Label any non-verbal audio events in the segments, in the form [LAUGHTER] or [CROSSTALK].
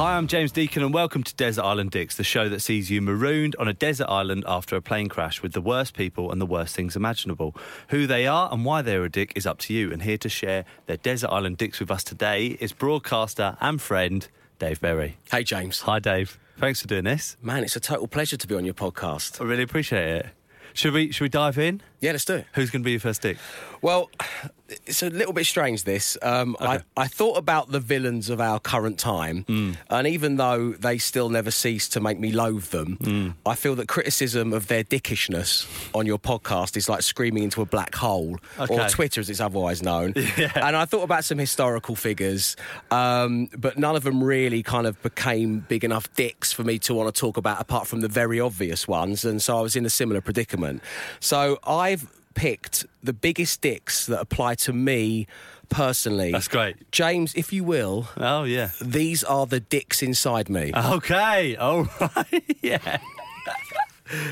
Hi, I'm James Deacon, and welcome to Desert Island Dicks, the show that sees you marooned on a desert island after a plane crash with the worst people and the worst things imaginable. Who they are and why they're a dick is up to you, and here to share their Desert Island Dicks with us today is broadcaster and friend Dave Berry. Hey, James. Hi, Dave. Thanks for doing this. Man, it's a total pleasure to be on your podcast. I really appreciate it. Should we should we dive in? Yeah, let's do it. Who's going to be your first dick? Well, it's a little bit strange, this. Um, I, I thought about the villains of our current time, Hmm. and even though they still never cease to make me loathe them, Hmm. I feel that criticism of their dickishness on your podcast is like screaming into a black hole, or Twitter as it's otherwise known. [LAUGHS] And I thought about some historical figures, um, but none of them really kind of became big enough dicks for me to want to talk about, apart from the very obvious ones. And so I was in a similar predicament. So I've picked the biggest dicks that apply to me personally. That's great. James, if you will, Oh yeah. these are the dicks inside me. Okay. All [LAUGHS] right. yeah.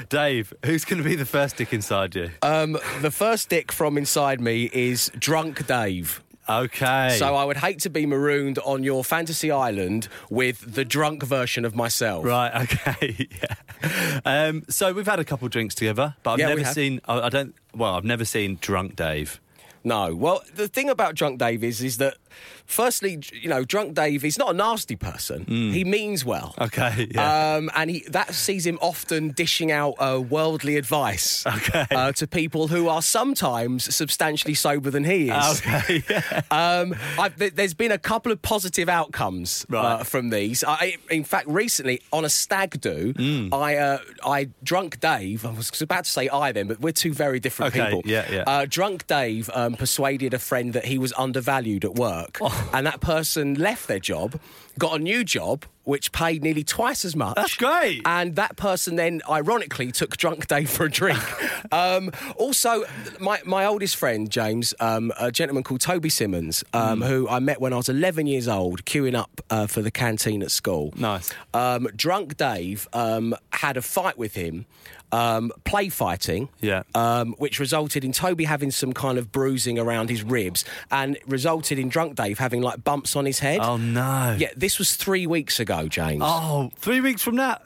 Dave, who's going to be the first dick inside you? Um, the first dick from inside me is Drunk Dave. Okay. So I would hate to be marooned on your fantasy island with the drunk version of myself. Right. [LAUGHS] Okay. yeah. Um, so we've had a couple drinks together, but I've Yeah, we never have. seen. I, I don't. Well, I've never seen drunk Dave. No. Well, the thing about Drunk Dave is, is that, firstly, you know, Drunk Dave, he's not a nasty person. He means well. Okay. Yeah. Um, and he, that sees him often dishing out uh, worldly advice Okay. uh, to people who are sometimes substantially sober than he is. okay. [LAUGHS] Yeah. Um, th- there's been a couple of positive outcomes uh, from these. I, in fact, recently on a stag do, Mm. I uh, I drunk Dave. I was about to say I then, but we're two very different Okay, people. yeah, yeah. Uh, drunk Dave um, persuaded a friend that he was undervalued at work, Oh. And that person left their job, got a new job. Which paid nearly twice as much. That's great. And that person then, ironically, took Drunk Dave for a drink. [LAUGHS] um, also, my, my oldest friend, James, um, a gentleman called Toby Simmons, um, Hmm. who I met when I was 11 years old, queuing up uh, for the canteen at school. Nice. Um, Drunk Dave um, had a fight with him, um, play fighting, Yeah. um, which resulted in Toby having some kind of bruising around his ribs and resulted in Drunk Dave having like bumps on his head. Oh no. Yeah, this was three weeks ago, James. Oh, three weeks from that.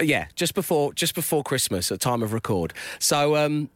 Yeah, just before just before Christmas at time of record. So um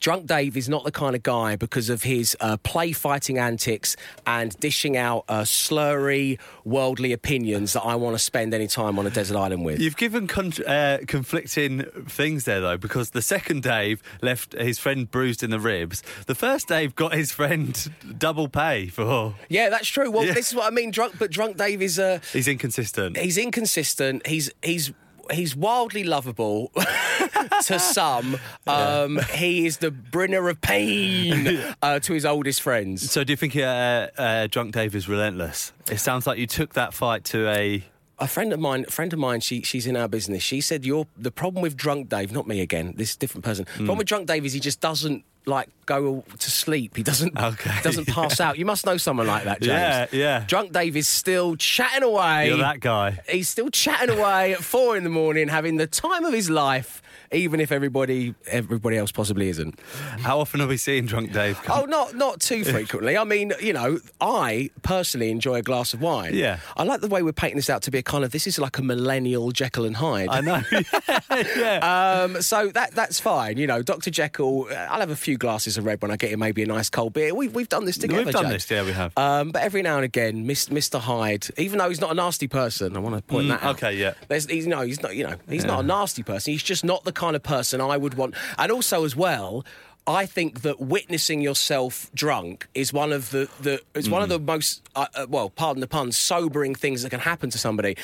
Drunk Dave is not the kind of guy because of his uh, play fighting antics and dishing out uh, slurry, worldly opinions that I want to spend any time on a desert island with. You've given con- uh, conflicting things there, though, because the second Dave left his friend bruised in the ribs. The first Dave got his friend [LAUGHS] double pay for. yeah, that's true. Well, Yeah. this is what I mean. Drunk, but Drunk Dave is uh, He's inconsistent. he's inconsistent. He's he's he's wildly lovable [LAUGHS] to some. Um, He is the bringer of pain [LAUGHS] uh, to his oldest friends. So, do you think uh, uh, Drunk Dave is relentless? It sounds like you took that fight to a. a friend of mine, a friend of mine, she she's in our business. She said, "You're the problem with drunk Dave, not me again. This different person. The problem with drunk Dave is he just doesn't like go to sleep. He doesn't Okay, doesn't pass out. You must know someone like that, James. Yeah, yeah. Drunk Dave is still chatting away. You're that guy. He's still chatting away at four in the morning, having the time of his life. Even if everybody everybody else possibly isn't. How often are we seeing drunk Dave? Come? Oh, not not too frequently. I mean, you know, I personally enjoy a glass of wine. Yeah. I like the way we're painting this out to be a kind of this is like a millennial Jekyll and Hyde. I know. [LAUGHS] yeah. Um, so that that's fine. You know, Dr. Jekyll, I'll have a few glasses of red when I get in maybe a nice cold beer. We've, we've done this together. We've done James. this, yeah, we have. Um, but every now and again, Mr. Hyde, even though he's not a nasty person, I want to point Mm, that out. okay, yeah. There's, he's, no, he's not. You know, he's not a nasty person. He's just not the kind of person I would want. And also, as well. I think that witnessing yourself drunk is one of the, the it's one of the most uh, uh, well, pardon the pun, sobering things that can happen to somebody.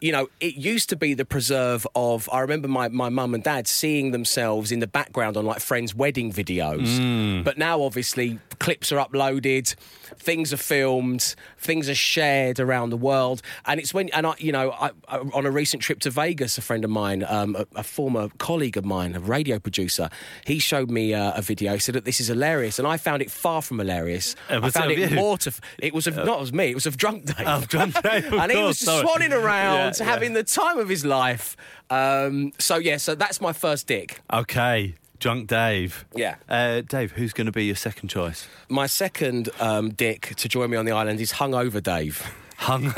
You know, it used to be the preserve of. I remember my my mum and dad seeing themselves in the background on like friends' wedding videos, but now obviously clips are uploaded, things are filmed, things are shared around the world, and it's when and I, you know, I, I, on a recent trip to Vegas, a friend of mine, um, a, a former colleague of mine, a radio producer, he showed me uh, a video. He said that this is hilarious, and I found it far from hilarious. Uh, I found it you? more to. It was of, not of me. It was of drunk Dave. Oh, drunk Dave, [LAUGHS] of and he was just swanning around, Yeah, yeah. having the time of his life. Um, so yeah, so that's my first dick. Okay, drunk Dave. Yeah. Uh, Dave, who's going to be your second choice? My second um, dick to join me on the island is Hungover Dave. Hung. [LAUGHS]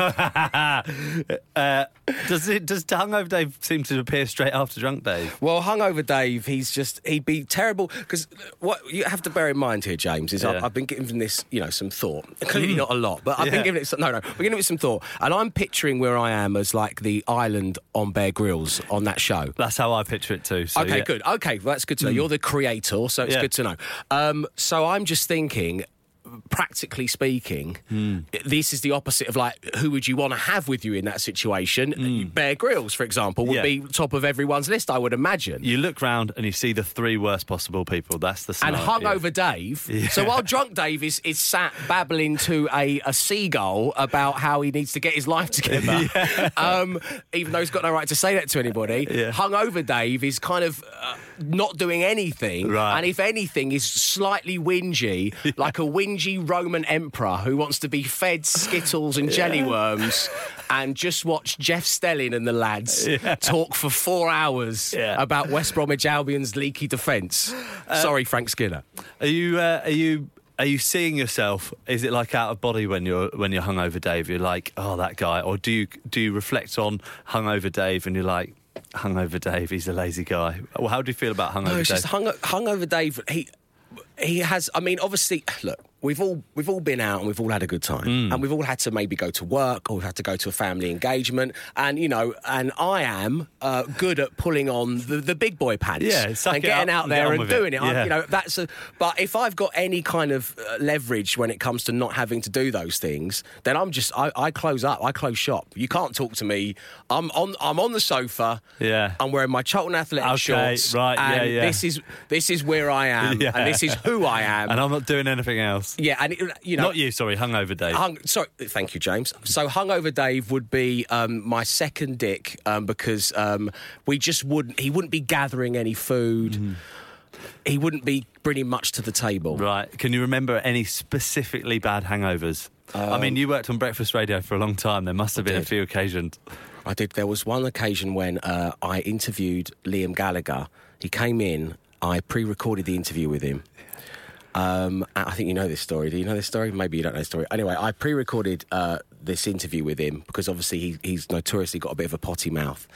uh, does it? Does hungover Dave seem to appear straight after drunk Dave? Well, hungover Dave, he's just he'd be terrible because what you have to bear in mind here, James, is Yeah. I've been giving this you know some thought. Clearly not a lot, but I've Yeah. been giving it some, no no, we're giving it some thought, and I'm picturing where I am as like the island on Bear Grylls on that show. That's how I picture it too. So, okay, yeah. good. Okay, well, that's good to know. You're the creator, so it's good to know. Um, so I'm just thinking. Practically speaking, this is the opposite of like who would you want to have with you in that situation? Bear Grylls, for example, would Yeah. be top of everyone's list, I would imagine. You look round and you see the three worst possible people. That's the and scenario. hungover Dave. So while drunk Dave is, is sat babbling to a, a seagull about how he needs to get his life together, [LAUGHS] um, even though he's got no right to say that to anybody, Yeah. hungover Dave is kind of uh, not doing anything, Right. and if anything, is slightly whingy, [LAUGHS] like a whingy Roman emperor who wants to be fed skittles and jelly worms. And just watch Jeff Stelling and the lads talk for four hours Yeah. about West Bromwich Albion's leaky defence. Sorry, Frank Skinner. Are you? Uh, are you? Are you seeing yourself? Is it like out of body when you're when you're hungover, Dave? You're like, oh, that guy, or do you do you reflect on hungover Dave and you're like, hungover Dave, he's a lazy guy? Well, how do you feel about hungover No, it's Dave? just hung, hungover Dave. He he has. I mean, obviously, look. We've all we've all been out and we've all had a good time, Hmm. and we've all had to maybe go to work or we've had to go to a family engagement, and you know, and I am uh, good at pulling on the, the big boy pants, Yeah, and getting out and there and it. doing it. I, Yeah. you know, that's a. But if I've got any kind of uh, leverage when it comes to not having to do those things, then I'm just I, I close up, I close shop. You can't talk to me. I'm on I'm on the sofa. Yeah. I'm wearing my Charlton athletic Okay, shorts. right, yeah, yeah. This is this is where I am, [LAUGHS] Yeah. and this is who I am. and I'm not doing anything else. Yeah, and it, you know, Not you, sorry, hungover Dave. Hung, sorry, thank you, James. So, hungover Dave would be um, my second dick um, because um, we just wouldn't. He wouldn't be gathering any food. He wouldn't be bringing much to the table. Right. Can you remember any specifically bad hangovers? I mean, you worked on breakfast radio for a long time. There must have been a few occasions. I did. There was one occasion when uh, I interviewed Liam Gallagher. He came in. I pre-recorded the interview with him. Um, I think you know this story. Do you know this story? Maybe you don't know the story. Anyway, I pre-recorded uh, this interview with him because obviously he, he's notoriously got a bit of a potty mouth.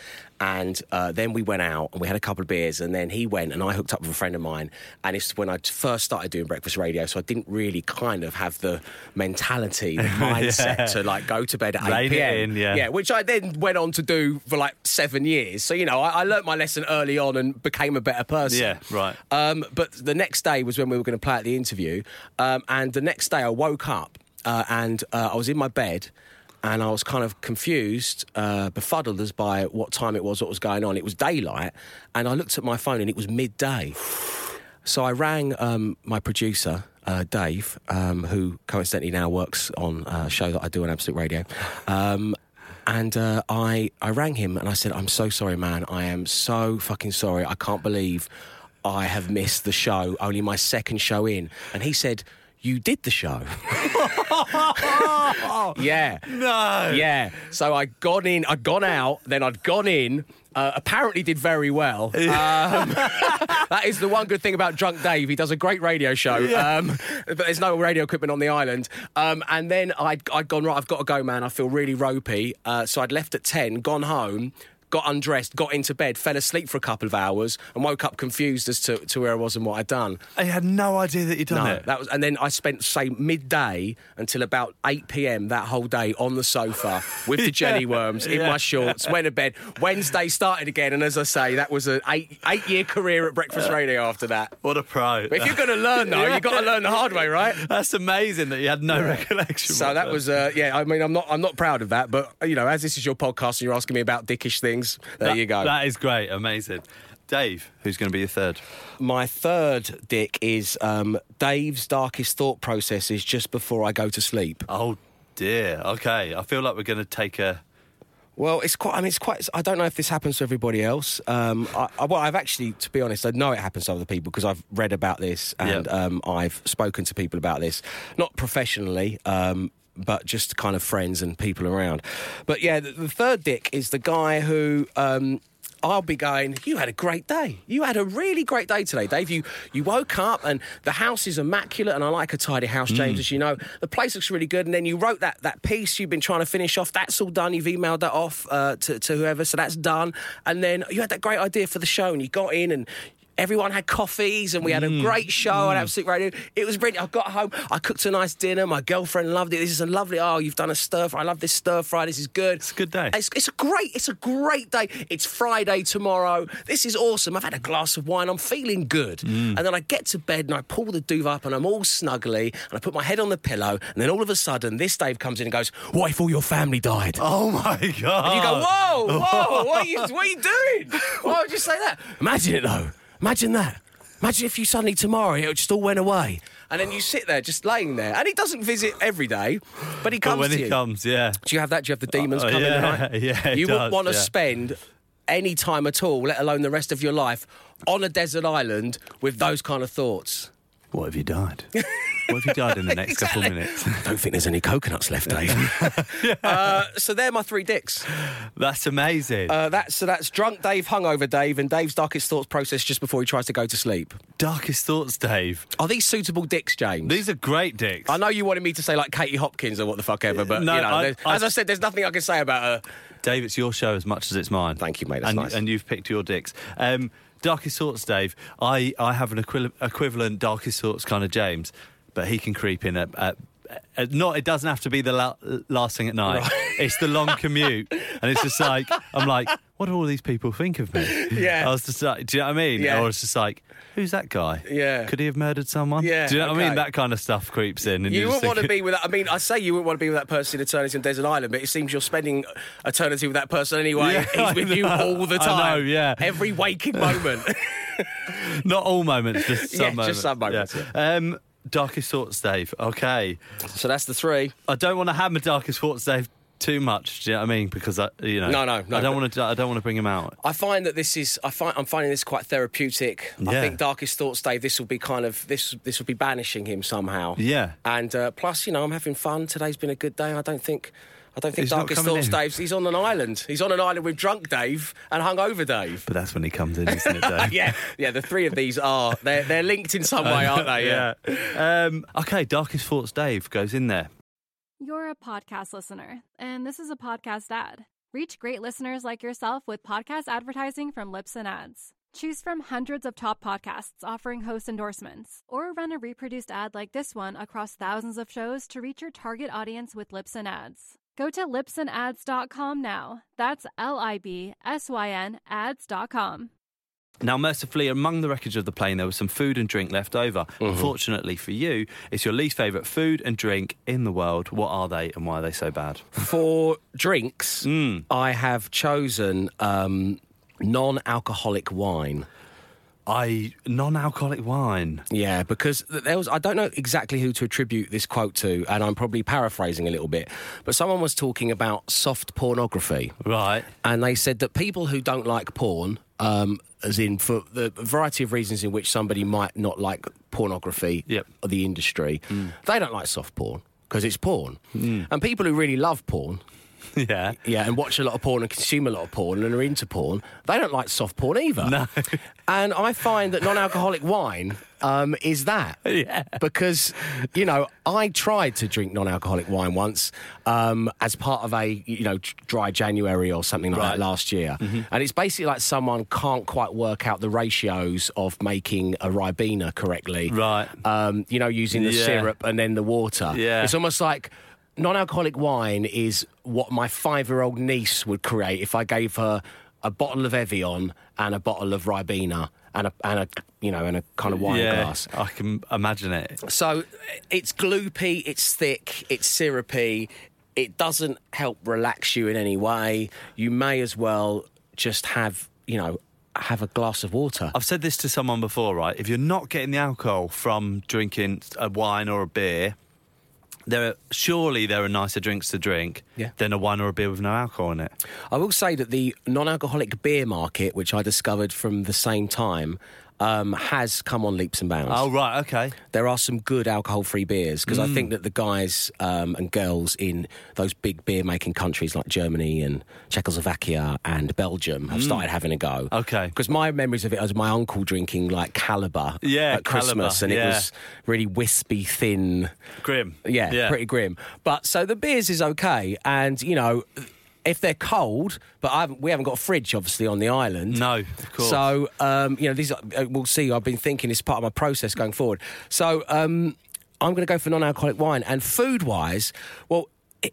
And uh, then we went out and we had a couple of beers, and then he went and I hooked up with a friend of mine. And it's when I first started doing breakfast radio, so I didn't really kind of have the mentality, the [LAUGHS] mindset to like go to bed at Rein eight it p.m. in, yeah. yeah, which I then went on to do for like seven years. So you know, I, I learnt my lesson early on and became a better person. Yeah, right. Um, but the next day was when we were going to play at the interview, um, and the next day I woke up uh, and uh, I was in my bed. And I was kind of confused, uh, befuddled as by what time it was, what was going on. It was daylight, and I looked at my phone, and it was midday. So I rang um, my producer, uh, Dave, um, who coincidentally now works on a show that I do on Absolute Radio. Um, and uh, I, I rang him and I said, I'm so sorry, man. I am so fucking sorry. I can't believe I have missed the show, only my second show in. And he said, you did the show. [LAUGHS] yeah. No. Yeah. So I'd gone in, I'd gone out, then I'd gone in. Uh, apparently did very well. Um, [LAUGHS] that is the one good thing about Drunk Dave. He does a great radio show, um, but there's no radio equipment on the island. Um, and then I'd, I'd gone, right, I've got to go, man. I feel really ropey. Uh, so I'd left at 10, gone home, got undressed, got into bed, fell asleep for a couple of hours, and woke up confused as to, to where I was and what I'd done. I had no idea that you'd done No, it. that was, and then I spent say midday until about eight p.m. that whole day on the sofa with the jelly [LAUGHS] worms in my shorts. Went to bed. Wednesday started again, and as I say, that was an eight eight year career at breakfast radio after that. what a pro. But if you're going to learn though, you've got to learn the hard way, right? That's amazing that you had no recollection. So that whatsoever. was, uh, yeah. I mean, I'm not, I'm not proud of that, but you know, as this is your podcast and you're asking me about dickish things, there That- you go. That is great. Amazing. Dave, who's going to be your third? My third dick is um, Dave's darkest thought processes just before I go to sleep. Oh dear. Okay. I feel like we're going to take a. Well, it's quite. I mean, it's quite. I don't know if this happens to everybody else. Um, I, I, well, I've actually, to be honest, I know it happens to other people because I've read about this and Yeah. um, I've spoken to people about this, not professionally. Um, but just kind of friends and people around. But yeah, the, the third dick is the guy who um, I'll be going. You had a great day. You had a really great day today, Dave. You you woke up and the house is immaculate, and I like a tidy house, James. As you know, the place looks really good. And then you wrote that that piece you've been trying to finish off. That's all done. You've emailed that off uh, to to whoever, so that's done. And then you had that great idea for the show, and you got in and. Everyone had coffees and we had a great show on Absolute Radio. It was brilliant. I got home, I cooked a nice dinner. My girlfriend loved it. This is a lovely. Oh, you've done a stir fry. I love this stir fry. This is good. It's a good day. It's, it's a great, it's a great day. It's Friday tomorrow. This is awesome. I've had a glass of wine. I'm feeling good. Mm. And then I get to bed and I pull the duvet up and I'm all snuggly and I put my head on the pillow. And then all of a sudden, this Dave comes in and goes, "What if all your family died?" Oh my god! And you go, "Whoa, whoa! What are you, [LAUGHS] what are you doing? Why would you say that?" Imagine it though. Imagine that. Imagine if you suddenly tomorrow it just all went away. And then you sit there just laying there. And he doesn't visit every day, but he But comes when to he you. comes, yeah. Do you have that? Do you have the uh, demons Oh, coming yeah, tonight? [LAUGHS] yeah, You wouldn't want to yeah. spend any time at all, let alone the rest of your life, on a desert island with those kind of thoughts. What have you died? what have you died in the next couple of minutes? I don't think there's any coconuts left, Dave. [LAUGHS] uh, so they're my three dicks. That's amazing. Uh, that's so that's drunk Dave, hungover Dave, and Dave's darkest thoughts process just before he tries to go to sleep. Darkest thoughts, Dave. Are these suitable dicks, James? These are great dicks. I know you wanted me to say like Katie Hopkins or what the fuck ever, but No, you know, I- as I said, there's nothing I can say about her. Dave, it's your show as much as it's mine. Thank you, mate, that's and, nice. and you've picked your dicks. Um, darkest thoughts, Dave. I, I have an equi- equivalent darkest thoughts kind of James, but he can creep in at. at at- not, it doesn't have to be the la- last thing at night. It's the long commute, and it's just like I'm like, what do all these people think of me? Yeah. I was just like, do you know what I mean? Yeah. Or it's just like, who's that guy? Yeah. could he have murdered someone? Yeah, do you know what I mean? That kind of stuff creeps in, and You wouldn't want to be with that. I mean, I say you wouldn't want to be with that person in eternity on Desert Island, but it seems you're spending eternity with that person anyway. Yeah, He's with you all the I time. know, yeah. Every waking moment. [LAUGHS] Not all moments, just [LAUGHS] some Yeah, just moments. some moments, Um, darkest thoughts, Dave. Okay. so that's the three. I don't want to hammer darkest thoughts, Dave, too much. Do you know what I mean? Because I, you know, No, no, no, I don't want to. I don't want to bring him out. I find that this is. I find I'm finding this quite therapeutic. Yeah. I think darkest thoughts, Dave. This will be kind of this. This will be banishing him somehow. Yeah. And uh, plus, you know, I'm having fun. Today's been a good day. I don't think. I don't think He's darkest thoughts, in. Dave. He's on an island. He's on an island with drunk Dave and hungover Dave. But that's when he comes in, isn't it, [LAUGHS] Dave? Yeah, yeah. The three of these are they're they're linked in some way, aren't they? Yeah. yeah. Um, okay, darkest thoughts, Dave goes in there. You're a podcast listener, and this is a podcast ad. Reach great listeners like yourself with podcast advertising from Libsyn Ads. Choose from hundreds of top podcasts offering host endorsements, or run a reproduced ad like this one across thousands of shows to reach your target audience with Libsyn Ads. Go to libsynads.com now. That's L I B S Y N ads.com. Now, mercifully, among the wreckage of the plane, there was some food and drink left over. Mm-hmm. Unfortunately for you, it's your least favourite food and drink in the world. What are they, and why are they so bad? For drinks, Mm. I have chosen um, non-alcoholic wine. I non-alcoholic wine. Yeah, because there was I don't know exactly who to attribute this quote to, and I'm probably paraphrasing a little bit, but someone was talking about soft pornography, Right. and they said that people who don't like porn, um, as in for the variety of reasons in which somebody might not like pornography Yep. of the industry. They don't like soft porn because it's porn. And people who really love porn, yeah. yeah, and watch a lot of porn and consume a lot of porn and are into porn, they don't like soft porn either. No. And I find that non-alcoholic wine um, is that. [LAUGHS] Yeah. Because, you know, I tried to drink non-alcoholic wine once um, as part of a, you know, dry January or something like Right. that last year. And it's basically like someone can't quite work out the ratios of making a Ribena correctly. Right. Um, you know, using the Yeah. syrup and then the water. Yeah. It's almost like non-alcoholic wine is what my five-year-old niece would create if I gave her a bottle of Evian and a bottle of Ribena and a and a you know and a kind of wine yeah. glass. I can imagine it. So it's gloopy, it's thick, it's syrupy. It doesn't help relax you in any way. You may as well just have you know have a glass of water. I've said this to someone before, right? If you're not getting the alcohol from drinking a wine or a beer, there are, surely there are nicer drinks to drink Yeah. than a wine or a beer with no alcohol in it. I will say that the non-alcoholic beer market, which I discovered from the same time, um, has come on leaps and bounds. Oh right, okay. There are some good alcohol-free beers because I Mm. think that the guys um, and girls in those big beer-making countries like Germany and Czechoslovakia and Belgium have started having a go. Mm. Okay. Because my memories of it was my uncle drinking like Kaliber Yeah, at Christmas, Kaliber, and it was really wispy, thin. Grim. Yeah, pretty grim. But so the beers is okay, and you know. If they're cold, but I haven't, we haven't got a fridge, obviously, on the island. No, of course. So, um, you know, these uh, we'll see. I've been thinking it's part of my process going forward. So, um, I'm going to go for non-alcoholic wine. And food-wise, well,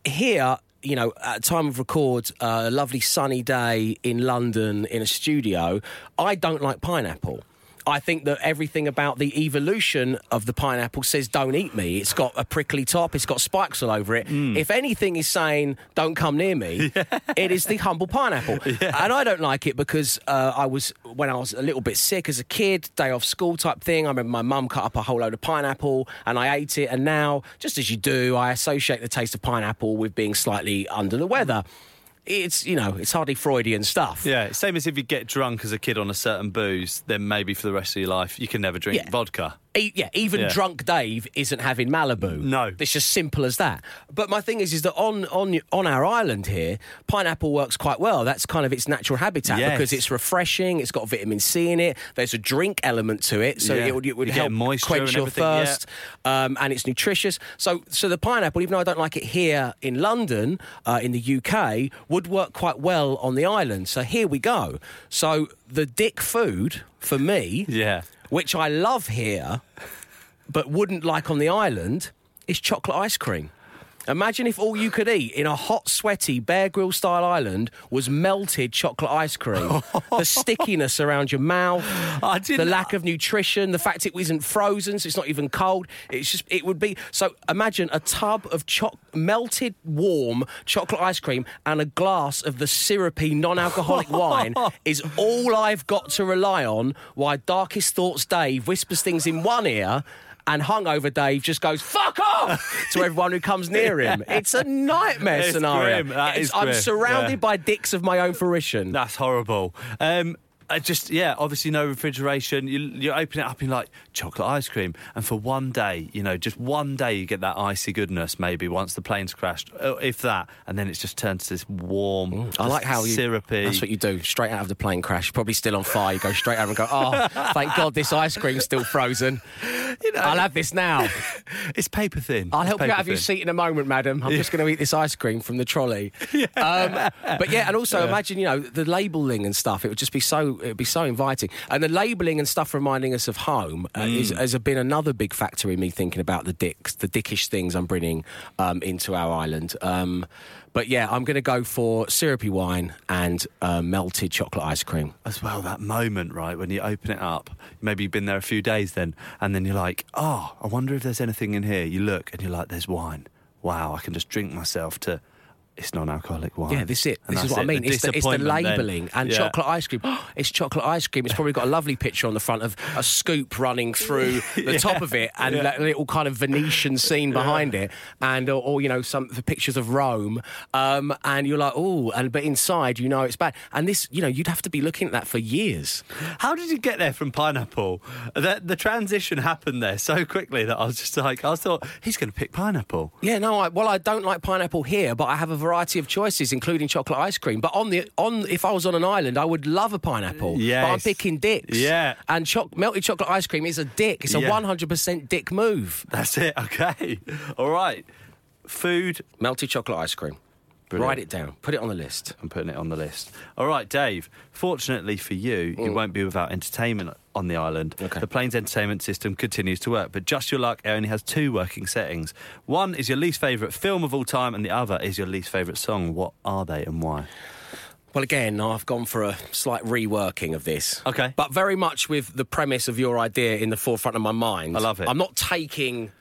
here, you know, at time of record, uh, a lovely sunny day in London in a studio. I don't like pineapple. I think that everything about the evolution of the pineapple says don't eat me. It's got a prickly top, it's got spikes all over it. Mm. If anything is saying don't come near me, [LAUGHS] it is the humble pineapple. [LAUGHS] And I don't like it because uh, I was, when I was a little bit sick as a kid, day off school type thing, I remember my mum cut up a whole load of pineapple and I ate it. And now, just as you do, I associate the taste of pineapple with being slightly under the weather. It's, you know, it's hardly Freudian stuff. Yeah, same as if you get drunk as a kid on a certain booze, then maybe for the rest of your life you can never drink Yeah. vodka. E- yeah, even Yeah. drunk Dave isn't having Malibu. No. it's just simple as that. But my thing is, is that on on on our island here, pineapple works quite well. That's kind of its natural habitat Yes. because it's refreshing. It's got vitamin C in it. There's a drink element to it, so Yeah. it would, it would You help quench your everything, yeah. thirst. Um, and it's nutritious. So so the pineapple, even though I don't like it here in London, uh, in the UK, would work quite well on the island. So here we go. So the dick food for me Yeah. Which I love here, but wouldn't like on the island, is chocolate ice cream. Imagine if all you could eat in a hot, sweaty Bear Grill style island was melted chocolate ice cream. the [LAUGHS] stickiness around your mouth, the lack of nutrition, the fact it isn't frozen, so it's not even cold. It's just, it would be. So imagine a tub of cho- melted, warm chocolate ice cream and a glass of the syrupy, non alcoholic [LAUGHS] wine is all I've got to rely on while Darkest Thoughts Dave whispers things in one ear. And hungover Dave just goes "fuck off" [LAUGHS] to everyone who comes near him. It's a nightmare It's scenario. grim. That It's- is I'm surrounded Yeah. by dicks of my own fruition. That's horrible. Um, I just yeah, obviously no refrigeration. You you open it up and you're like chocolate ice cream, and for one day, you know, just one day, you get that icy goodness. Maybe once the plane's crashed, uh, if that, and then it's just turned to this warm. I like how you. syrupy. That's what you do. Straight out of the plane crash, probably still on fire. You go straight out and go, oh, thank God this ice cream's still frozen. [LAUGHS] You know, I'll have this now. [LAUGHS] It's paper thin. I'll help you out of your seat in a moment, madam. I'm just going to eat this ice cream from the trolley. [LAUGHS] Um, but yeah, and also imagine, you know, the labelling and stuff. It would just be so, it would be so inviting. And the labelling and stuff reminding us of home uh, Mm. is, has been another big factor in me thinking about the dicks, the dickish things I'm bringing um, into our island. Um, but yeah, I'm going to go for syrupy wine and uh, melted chocolate ice cream. as well that moment right when you open it up maybe you've been there a few days then and then you're like oh i wonder if there's anything in here you look and you're like there's wine wow i can just drink myself to it's non-alcoholic wine. Yeah, this is it. And This is what I it. mean. It's the, it's the labelling and Yeah. chocolate ice cream. [GASPS] it's chocolate ice cream. It's probably got a lovely picture on the front of a scoop running through [LAUGHS] the top of it and that little kind of Venetian scene behind it, and or, or, you know some the pictures of Rome. Um, and you're like, oh, and but inside you know it's bad. And this, you know, you'd have to be looking at that for years. How did you get there from pineapple? The, the transition happened there so quickly that I was just like, I thought he's going to pick pineapple. Yeah, no, I, well, I don't like pineapple here, but I have a variety of choices, including chocolate ice cream. But on the on, if I was on an island, I would love a pineapple. but I'm picking dicks. Yeah. and choc- melted chocolate ice cream is a dick. It's a Yeah. 100% dick move. That's it. Okay. All right. Food. Melted chocolate ice cream. Brilliant. Write it down. Put it on the list. I'm putting it on the list. All right, Dave. Fortunately for you, you mm. won't be without entertainment on the island. Okay. The plane's entertainment system continues to work, but just your luck, it only has two working settings. One is your least favourite film of all time, and the other is your least favourite song. What are they and why? Well, again, I've gone for a slight reworking of this. Okay. But very much with the premise of your idea in the forefront of my mind. I love it. I'm not taking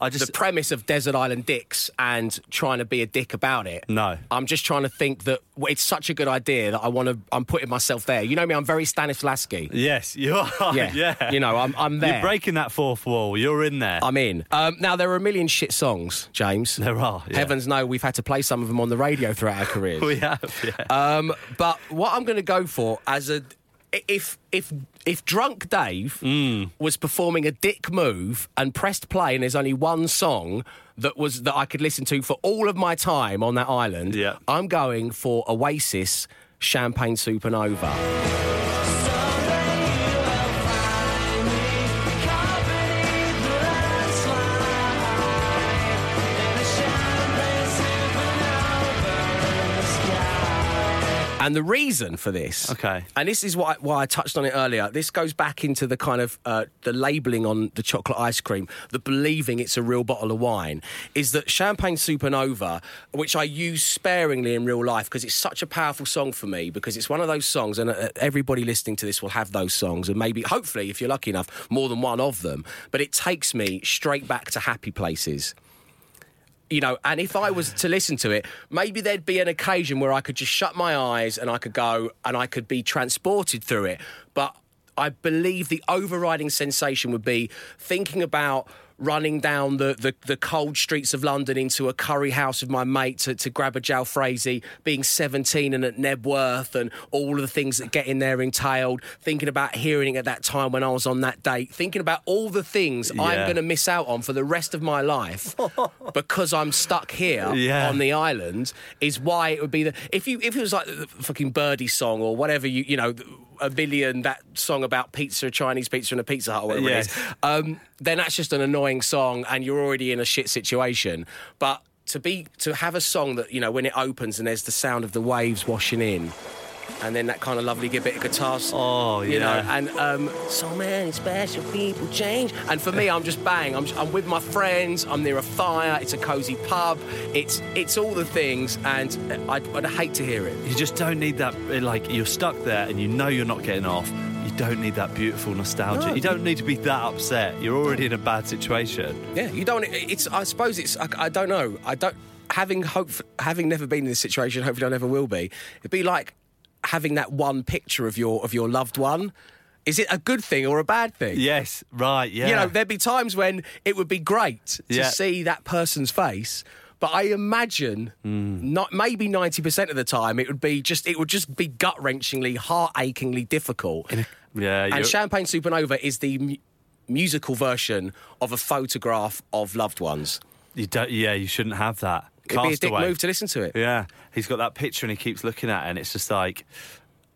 I just the premise of Desert Island Dicks and trying to be a dick about it. No. I'm just trying to think that it's such a good idea that I want to. I'm putting myself there. You know me. I'm very Stanislavski. yes, you are. [LAUGHS] Yeah. yeah. You know, I'm. I'm there. You're breaking that fourth wall. You're in there. I'm in. Um, now there are a million shit songs, James. There are, yeah. Heavens know we've had to play some of them on the radio throughout our [LAUGHS] careers. we have. Yeah. Um, but what I'm going to go for as a if if if drunk Dave Mm. was performing a dick move and pressed play and there's only one song that was that I could listen to for all of my time on that island, Yeah. I'm going for Oasis Champagne Supernova. And the reason for this, Okay. and this is why, why I touched on it earlier. This goes back into the kind of uh, the labelling on the chocolate ice cream, the believing it's a real bottle of wine, is that Champagne Supernova, which I use sparingly in real life because it's such a powerful song for me, because it's one of those songs, and uh, everybody listening to this will have those songs, and maybe, hopefully, if you're lucky enough, more than one of them. But it takes me straight back to happy places you know, and if I was to listen to it, maybe there'd be an occasion where I could just shut my eyes and I could go and I could be transported through it. But I believe the overriding sensation would be thinking about running down the, the, the cold streets of London into a curry house with my mate to, to grab a jalfrezi, being 17 and at Knebworth and all of the things that getting there entailed, thinking about hearing it at that time when I was on that date, thinking about all the things I'm going to miss out on for the rest of my life [LAUGHS] because I'm stuck here Yeah. on the island is why it would be the if you if it was like the fucking birdie song or whatever you you know a million that song about pizza Chinese pizza and a Pizza Hut or whatever Yes. it is um, then that's just an annoying song and you're already in a shit situation but to be to have a song that you know when it opens and there's the sound of the waves washing in and then that kind of lovely bit of guitar Oh, you know and um, so many special people change. And for me, I'm just bang. I'm, I'm with my friends. I'm near a fire. It's a cozy pub. It's it's all the things, and I'd, I'd hate to hear it. You just don't need that. Like you're stuck there, and you know you're not getting off. You don't need that beautiful nostalgia. No. You don't need to be that upset. You're already in a bad situation. Yeah, you don't. It's. I suppose it's. I, I don't know. I don't. Having hope, having never been in this situation, hopefully I never will be. It'd be like having that one picture of your of your loved one. Is it a good thing or a bad thing? Yes, right. Yeah. You know, there'd be times when it would be great to Yeah. see that person's face. But I imagine Hmm. not maybe ninety percent of the time it would be just it would just be gut wrenchingly, heart achingly difficult. yeah. and Champagne Supernova is the mu- musical version of a photograph of loved ones. you don't. Yeah, you shouldn't have that. It'd be a dick move to listen to it. Yeah, he's got that picture and he keeps looking at it, and it's just like,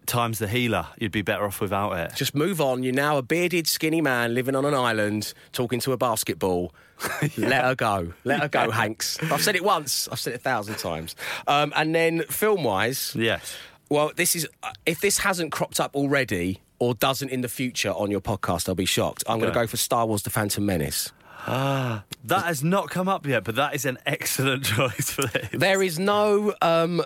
time's the healer. You'd be better off without it. Just move on. You're now a bearded, skinny man living on an island, talking to a basketball. [LAUGHS] Let her go. Let her go, Hanks. I've said it once. I've said it a thousand times. Um, and then film-wise, Yes. well, this is uh, if this hasn't cropped up already or doesn't in the future on your podcast, I'll be shocked. I'm going to go for Star Wars: The Phantom Menace. That has not come up yet, but that is an excellent [LAUGHS] choice for this. There is no um,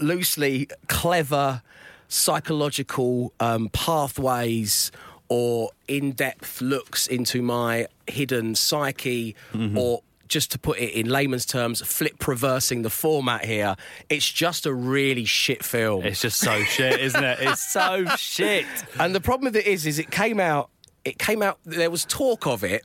loosely clever psychological um, pathways or in-depth looks into my hidden psyche or just to put it in layman's terms, flip reversing the format here, it's just a really shit film. It's just so shit, isn't it? It's [LAUGHS] so shit. And the problem with it is, is it came out. It came out. There was talk of it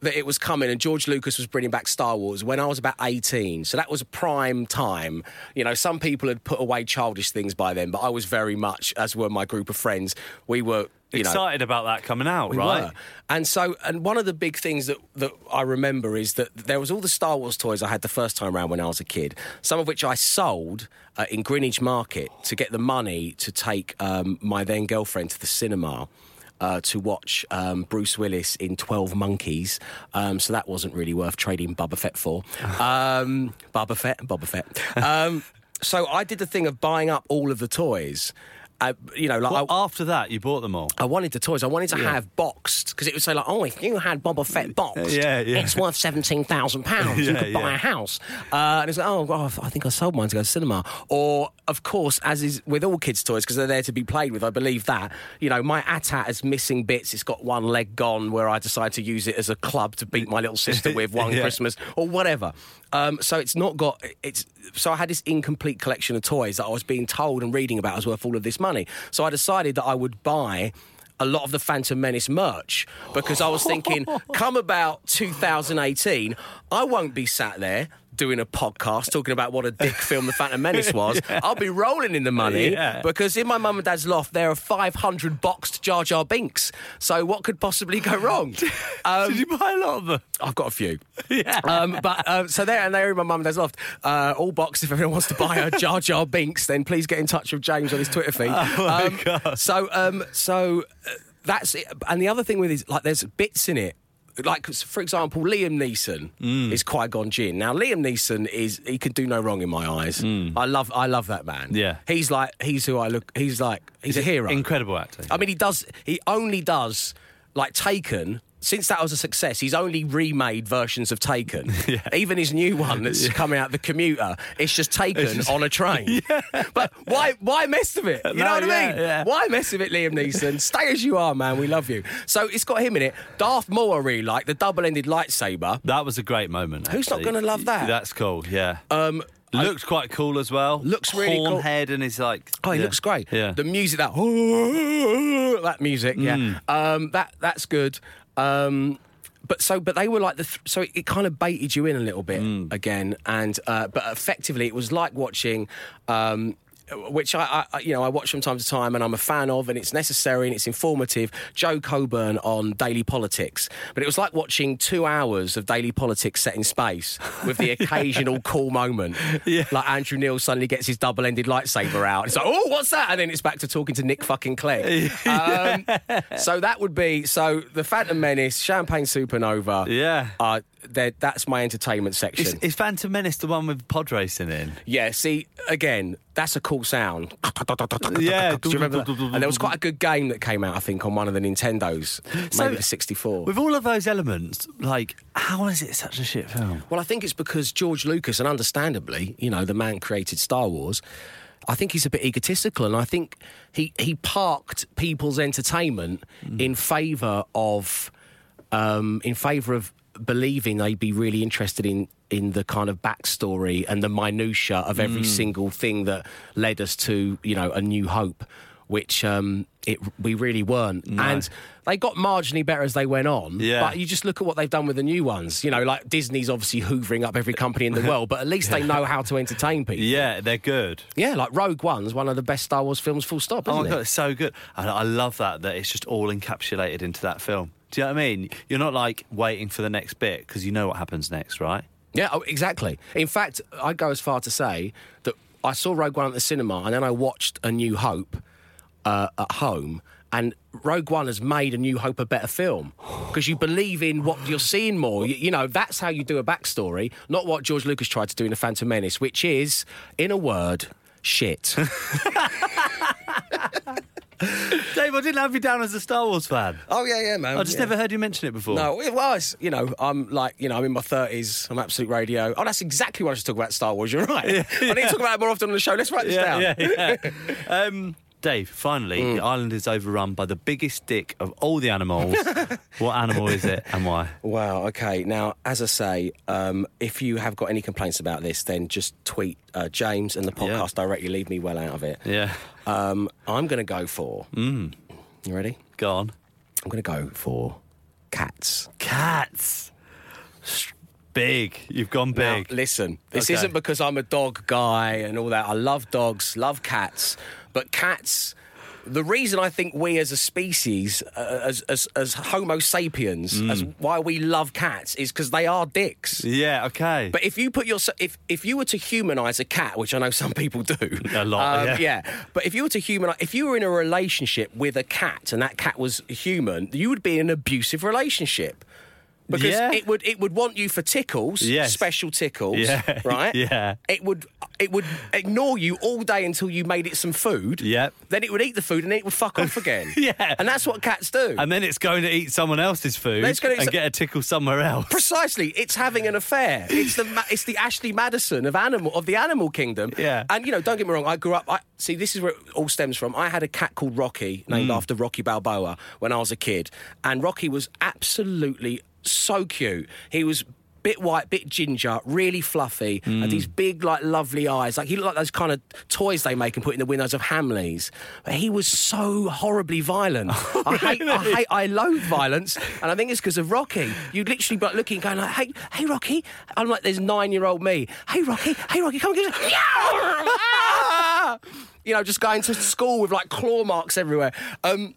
that it was coming, and George Lucas was bringing back Star Wars when I was about eighteen. So that was prime time. You know, some people had put away childish things by then, but I was very much, as were my group of friends. We were. You know, Excited about that coming out, we right? were. And so, and one of the big things that, that I remember is that there was all the Star Wars toys I had the first time around when I was a kid, some of which I sold uh, in Greenwich Market to get the money to take um, my then girlfriend to the cinema. Uh, to watch um, Bruce Willis in 12 Monkeys. Um, so that wasn't really worth trading Boba Fett for. [LAUGHS] Um, Boba Fett, Boba Fett. Um, so I did the thing of buying up all of the toys. Uh, you know, like Well, I, after that, you bought them all. I wanted the toys. I wanted to have boxed because it would say like, "Oh, if you had Boba Fett boxed, [LAUGHS] Yeah, yeah. it's worth seventeen thousand pounds. You [LAUGHS] could buy yeah. a house." Uh, and it's like, "Oh, I think I sold mine to go to cinema." Or, of course, as is with all kids' toys, because they're there to be played with. I believe that you know, my AT-AT has missing bits. It's got one leg gone, where I decided to use it as a club to beat my little sister with [LAUGHS] one Yeah. Christmas or whatever. Um, so it's not got it's. So I had this incomplete collection of toys that I was being told and reading about was worth all of this money. So I decided that I would buy a lot of the Phantom Menace merch because I was thinking, [LAUGHS] come about 2018, I won't be sat there doing a podcast talking about what a dick film the Phantom Menace was. [LAUGHS] I'll be rolling in the money Yeah. because in my mum and dad's loft there are 500 boxed Jar Jar Binks. So what could possibly go wrong? Um, [LAUGHS] Did you buy a lot of them? I've got a few. [LAUGHS] Yeah. Um, but um, so there and they're in my mum and dad's loft. Uh, all boxed. If anyone wants to buy a Jar Jar Binks, then please get in touch with James on his Twitter feed. Oh my um, God. So um, so uh, that's it. And the other thing with is like there's bits in it. Like for example, Liam Neeson Mm. is Qui Gon Jinn. Now Liam Neeson is he can do no wrong in my eyes. I love I love that man. Mm. Yeah. he's like he's who I look. He's like he's a hero. Incredible actor. I mean, he does. He only does like Taken. Since that was a success, he's only remade versions of Taken. [LAUGHS] Even his new one that's coming out, the commuter, it's just Taken on a train. [LAUGHS] But why? Why mess with it? You No, know what yeah, I mean? yeah. Why mess with it, Liam Neeson? [LAUGHS] Stay as you are, man. We love you. So it's got him in it. Darth Maul, I really like the double-ended lightsaber. that was a great moment. Who's not gonna love that? That's cool. Yeah. Um, Looked quite cool as well. Looks really Horn cool. head and he's like. Oh, he yeah. looks great. Yeah. The music that that music, yeah. Mm. Um, that that's good. Um, but so, but they were like the th- so it, it kind of baited you in a little bit Mm. again, and uh, but effectively it was like watching. Um, which I, I, you know, I watch from time to time, and I'm a fan of, and it's necessary and it's informative. Jo Coburn on Daily Politics, but it was like watching two hours of Daily Politics set in space with the [LAUGHS] occasional cool moment, Yeah. like Andrew Neil suddenly gets his double-ended lightsaber out. It's like, oh, what's that? And then it's back to talking to Nick fucking Clegg. [LAUGHS] um, so that would be so the Phantom Menace, Champagne Supernova. Yeah. uh, that's my entertainment section. Is, is Phantom Menace the one with pod racing in? Yeah, see, again, that's a cool sound. [LAUGHS] Yeah. Do you remember that? And there was quite a good game that came out, I think, on one of the Nintendos, So, maybe the 64. With all of those elements, like, how is it such a shit film? Well, I think it's because George Lucas, and understandably, you know, the man created Star Wars. I think he's a bit egotistical, and I think he he parked people's entertainment in favour of um, in favour of believing they'd be really interested in in the kind of backstory and the minutiae of every single thing that led us to you know a new hope which um, it we really weren't and they got marginally better as they went on Yeah. but you just look at what they've done with the new ones you know like Disney's obviously hoovering up every company in the [LAUGHS] world but at least they know how to entertain people Yeah, they're good. yeah like Rogue One's one of the best Star Wars films full stop Oh isn't my it god, it's so good. And I love that that it's just all encapsulated into that film. Do you know what I mean? You're not like waiting for the next bit because you know what happens next, right? Yeah, oh, exactly. In fact, I'd go as far to say that I saw Rogue One at the cinema and then I watched A New Hope uh, at home. And Rogue One has made A New Hope a better film because you believe in what you're seeing more. You, you know, that's how you do a backstory, not what George Lucas tried to do in The Phantom Menace, which is, in a word, shit. [LAUGHS] [LAUGHS] Dave, I didn't have you down as a Star Wars fan. oh, yeah, yeah, man. I just never heard you mention it before. No, it was. You know, I'm like, you know, I'm in my thirties. I'm absolute radio. Oh, that's exactly what I should talk about Star Wars. You're right. [LAUGHS] I need to talk about it more often on the show. Let's write this down. Yeah, yeah, yeah. [LAUGHS] um, Dave, finally, Mm. the island is overrun by the biggest dick of all the animals. [LAUGHS] what animal is it and why? Wow. Okay. Now, as I say, um, if you have got any complaints about this, then just tweet uh, James and the podcast directly. Leave me well out of it. Yeah. Um, I'm going to go for. Mm. You ready? Go on. I'm going to go for cats. Cats. Big. You've gone Now, big. listen, this Okay. isn't because I'm a dog guy and all that. I love dogs, love cats, but cats. The reason I think we as a species, uh, as, as as Homo sapiens, as why we love cats is because they are dicks. yeah, okay. But if you put your if if you were to humanize a cat, which I know some [LAUGHS] people do, A lot, um, yeah. But if you were to humanize, if you were in a relationship with a cat and that cat was human, you would be in an abusive relationship. Because Yeah. it would it would want you for tickles, Yes. special tickles, Yeah, [LAUGHS] right? yeah. It would it would ignore you all day until you made it some food. Yep. Then it would eat the food and then it would fuck off again. [LAUGHS] Yeah. And that's what cats do. and then it's going to eat someone else's food Then it's gonna eat and some- get a tickle somewhere else. Precisely, it's having an affair. It's the it's the Ashley Madison of animal of the animal kingdom. Yeah. and you know, don't get me wrong. I grew up. I, see, this is where it all stems from. I had a cat called Rocky, named Mm. after Rocky Balboa, when I was a kid, and Rocky was absolutely so cute. He was. Bit white, bit ginger, really fluffy, Mm. and these big, like, lovely eyes. Like he looked like those kind of toys they make and put in the windows of Hamleys. But he was so horribly violent. [LAUGHS] I hate, I hate, I loathe violence, and I think it's because of Rocky. You'd literally be like looking, going like, "Hey, hey, Rocky!" I'm like, "There's nine-year-old me. Hey, Rocky! Hey, Rocky! Come and get it!" [LAUGHS] [LAUGHS] You know, just going to school with like claw marks everywhere. Um,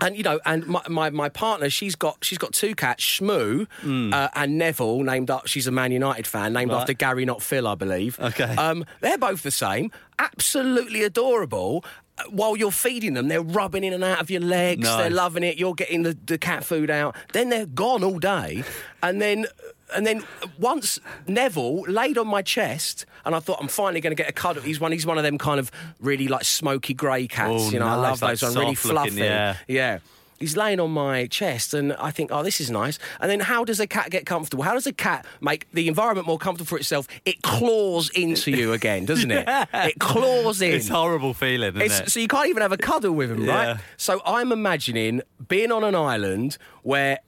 and you know, and my, my, my partner, she's got she's got two cats, Shmoo uh, and Neville, named up. She's a Man United fan, named Right. after Gary, not Phil, I believe. Okay. Um, they're both the same, absolutely adorable. Uh, While you're feeding them, they're rubbing in and out of your legs. They're loving it. You're getting the, the cat food out. Then they're gone all day, and then and then once Neville laid on my chest, and I thought I'm finally going to get a cuddle. He's one. He's one of them kind of really like smoky grey cats. Oh, you know, I love those. ones, really soft looking, fluffy. yeah. Yeah. He's laying on my chest, and I think, oh, this is nice. And then, how does a cat get comfortable? How does a cat make the environment more comfortable for itself? It claws into you again, [LAUGHS] doesn't it? It claws in. It's a horrible feeling, isn't It's- it? so you can't even have a cuddle with him, Yeah. right? So I'm imagining being on an island where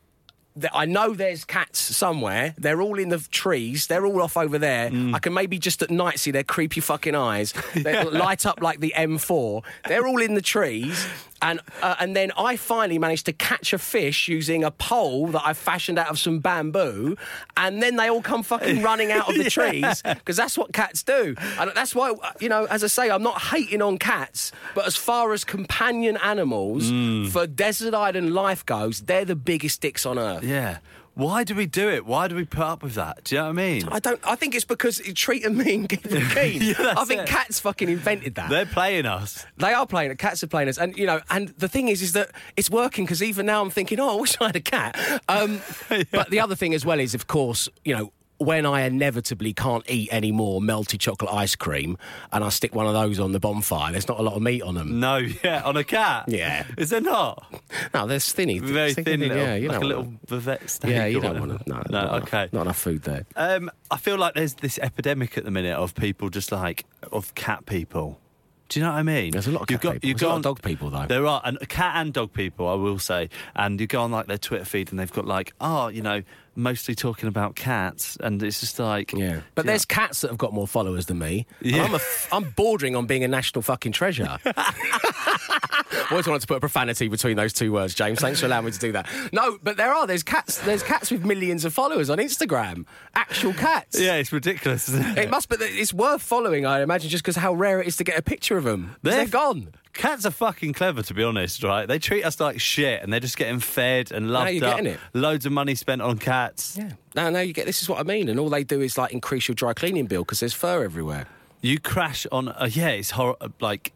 I know there's cats somewhere. They're all in the trees. They're all off over there. Mm. I can maybe just at night see their creepy fucking eyes. [LAUGHS] They light up like the M4. They're all in the trees. And uh, and then I finally managed to catch a fish using a pole that I fashioned out of some bamboo, and then they all come fucking running out of the [LAUGHS] trees because that's what cats do, and that's why you know, as I say, I'm not hating on cats, but as far as companion animals for desert island life goes, they're the biggest dicks on earth. yeah. Why do we do it? Why do we put up with that? Do you know what I mean? I don't. I think it's because it treating me and [LAUGHS] keeping [LAUGHS] keen. Yeah, I think it. cats fucking invented that. They're playing us. They are playing it. Cats are playing us, and you know, and the thing is, is that it's working because even now I'm thinking, oh, I wish I had a cat. Um, [LAUGHS] But the other thing as well is, of course, you know. When I inevitably can't eat any more melted chocolate ice cream and I stick one of those on the bonfire, there's not a lot of meat on them. No, yeah, on a cat. Yeah. Is there not? No, they're thinny. Very thinny, thin, little, yeah, you like a little bavette steak. Yeah, you don't want to. No, no, not okay. Enough, not enough food there. Um, I feel like there's this epidemic at the minute of people just like of cat people. Do you know what I mean? There's a lot of You've cat got, people. You There's go a lot of on- dog people, though. There are, and cat and dog people, I will say. And you go on like their Twitter feed, and they've got like, oh, you know, mostly talking about cats, and it's just like, Yeah, but there's cats that have got more followers than me. Yeah. I'm a f- I'm bordering on being a national fucking treasure. [LAUGHS] Always wanted to put a profanity between those two words, James. Thanks for allowing me to do that. No, but there are. There's cats. There's cats with millions of followers on Instagram. Actual cats. yeah, it's ridiculous, isn't it? It must, but it's worth following, I imagine, just because how rare it is to get a picture of them. They're, They're- gone. Cats are fucking clever, to be honest, right? They treat us like shit, and they're just getting fed and loved you're up. getting it. Loads of money spent on cats. Yeah. No, no, you get. This is what I mean, and all they do is like increase your dry cleaning bill because there's fur everywhere. You crash on. Uh, yeah, it's hor- like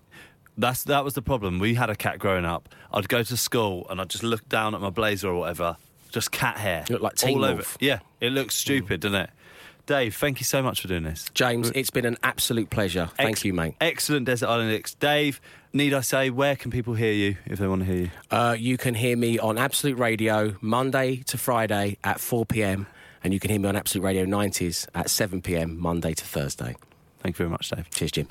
that's that was the problem. We had a cat growing up. I'd go to school and I'd just look down at my blazer or whatever, just cat hair. You look like Teen all over. Yeah, it looks stupid, doesn't it? Dave, thank you so much for doing this. James, it's been an absolute pleasure. Thank Ex- you, mate. Excellent Desert Island X. Dave, need I say, where can people hear you if they want to hear you? Uh, you can hear me on Absolute Radio Monday to Friday at 4 pm, and you can hear me on Absolute Radio 90s at 7 pm Monday to Thursday. Thank you very much, Dave. Cheers, Jim.